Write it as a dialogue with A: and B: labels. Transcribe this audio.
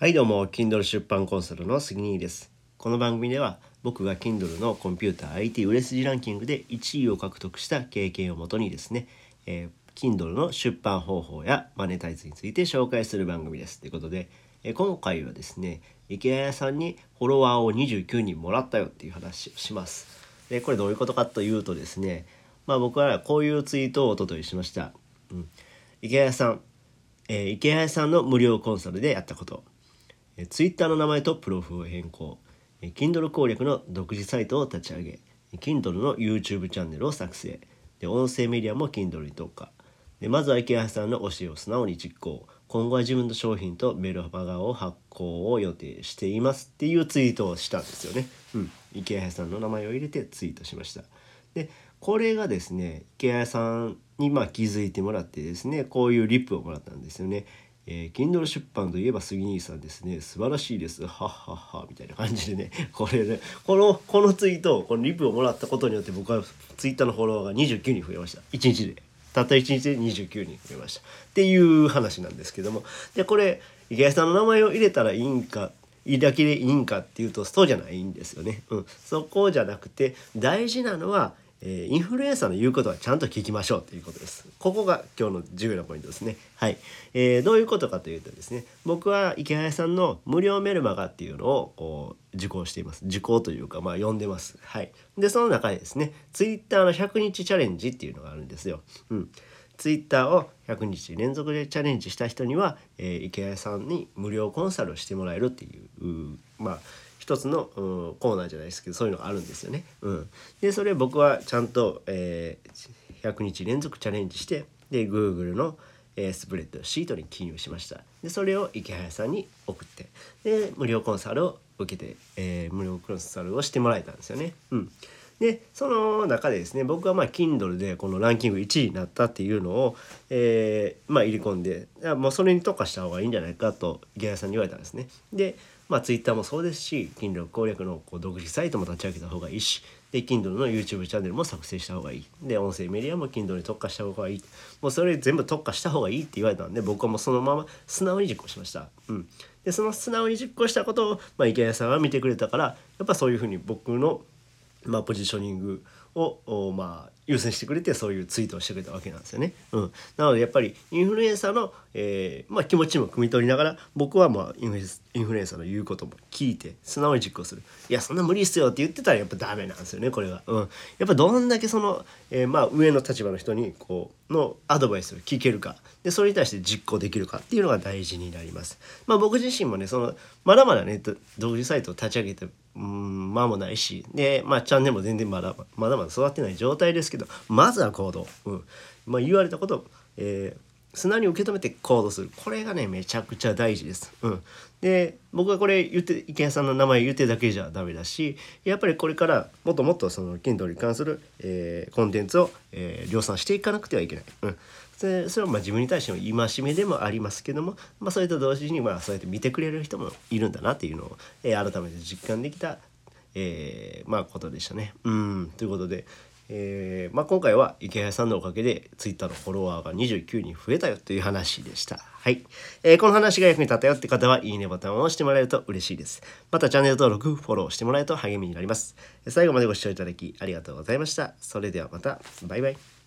A: はいどうも Kindle 出版コンサルの杉兄です。この番組では僕が Kindle のコンピューター IT 売れ筋ランキングで1位を獲得した経験をもとにですね、えー、Kindle の出版方法やマネタイズについて紹介する番組です。ということで、えー、今回はですね池谷さんにフォロワーを29人もらったよっていう話をします。でこれどういうことかというとですねまあ僕はこういうツイートをおとといしました、うん、池谷さん、えー、池谷さんの無料コンサルでやったこと。え Twitter の名前とプロフを変更、え Kindle 攻略の独自サイトを立ち上げ Kindle の YouTube チャンネルを作成で音声メディアも Kindle に特化でまずは池橋さんの教えを素直に実行今後は自分の商品とメルマガを発行を予定していますっていうツイートをしたんですよね。うん、池谷さんの名前を入れてツイートしました。でこれがですね池谷さんにまあ気づいてもらってですねこういうリップをもらったんですよね。えー、Kindle 出版といえば杉兄さんですね。素晴らしいです。はっはっは。みたいな感じでね。これね。このこのツイートこのリプをもらったことによって僕はツイッターのフォロワーが29人増えました。1日で。たった1日で29人増えました。っていう話なんですけども。でこれ池谷さんの名前を入れたらいいんかいだけでいいんかっていうとそうじゃないんですよね、うん、そこじゃなくて大事なのはえー、インフルエンサーの言うことはちゃんと聞きましょうということです。ここが今日の重要なポイントですね。はい。えー、どういうことかというとですね、僕は池谷さんの無料メルマガっていうのをこう受講しています。受講というか、まあ読んでます。はい。で、その中でですね、ツイッターの100日チャレンジっていうのがあるんですよ。うん。ツイッターを100日連続でチャレンジした人には、えー、池谷さんに無料コンサルをしてもらえるっていう、うまあ一つの、うん、コーナーじゃないですけどそういうのがあるんですよね。うん、でそれ僕はちゃんと、えー、100日連続チャレンジしてで Google の、えー、スプレッドシートに記入しました。でそれを池原さんに送ってで無料コンサルを受けて、えー、無料コンサルをしてもらえたんですよね。うんでその中でですね僕はまあ Kindle でこのランキング1位になったっていうのを、えー、まあ入れ込んでもうそれに特化した方がいいんじゃないかと池谷さんに言われたんですね。でまあ Twitter もそうですし Kindle 攻略のこう独自サイトも立ち上げた方がいいしで Kindle の YouTube チャンネルも作成した方がいいで音声メディアも Kindle に特化した方がいいもうそれ全部特化した方がいいって言われたんで僕はもうそのまま素直に実行しました。うん、でその素直に実行したことを、まあ、池谷さんは見てくれたからやっぱそういうふうに僕のまあ、ポジショニングをまあ優先してくれてそういうツイートをしてくれたわけなんですよね。うん、なのでやっぱりインフルエンサーの、えーまあ、気持ちも汲み取りながら僕はまあインフルエンサーの言うことも聞いて素直に実行するいやそんな無理っすよって言ってたらやっぱダメなんですよねこれは。うん、やっぱどんだけその、えー、まあ上の立場の人にこうのアドバイスを聞けるかでそれに対して実行できるかっていうのが大事になります。まあ、僕自身もねそのまだまだね独自サイトを立ち上げてうん間もないしで、まあ、チャンネルも全然まだまだまだ育ってない状態ですけどまずは行動、うんまあ、言われたことを、えー、素直に受け止めて行動するこれがねめちゃくちゃ大事です。うん、で僕がこれ言って池谷さんの名前言ってだけじゃダメだしやっぱりこれからもっともっとその Kindle に関する、えー、コンテンツを、えー、量産していかなくてはいけない。うんそれはまあ自分に対しての戒めでもありますけども、まあ、それと同時にまあそうやって見てくれる人もいるんだなっていうのを、えー、改めて実感できた、えー、まあことでしたね。うんということで、えーまあ、今回は池谷さんのおかげで Twitter のフォロワーが29人増えたよという話でした。はい、えー、この話が役に立ったよって方はいいねボタンを押してもらえると嬉しいです。またチャンネル登録、フォローしてもらえると励みになります。最後までご視聴いただきありがとうございました。それではまた。バイバイ。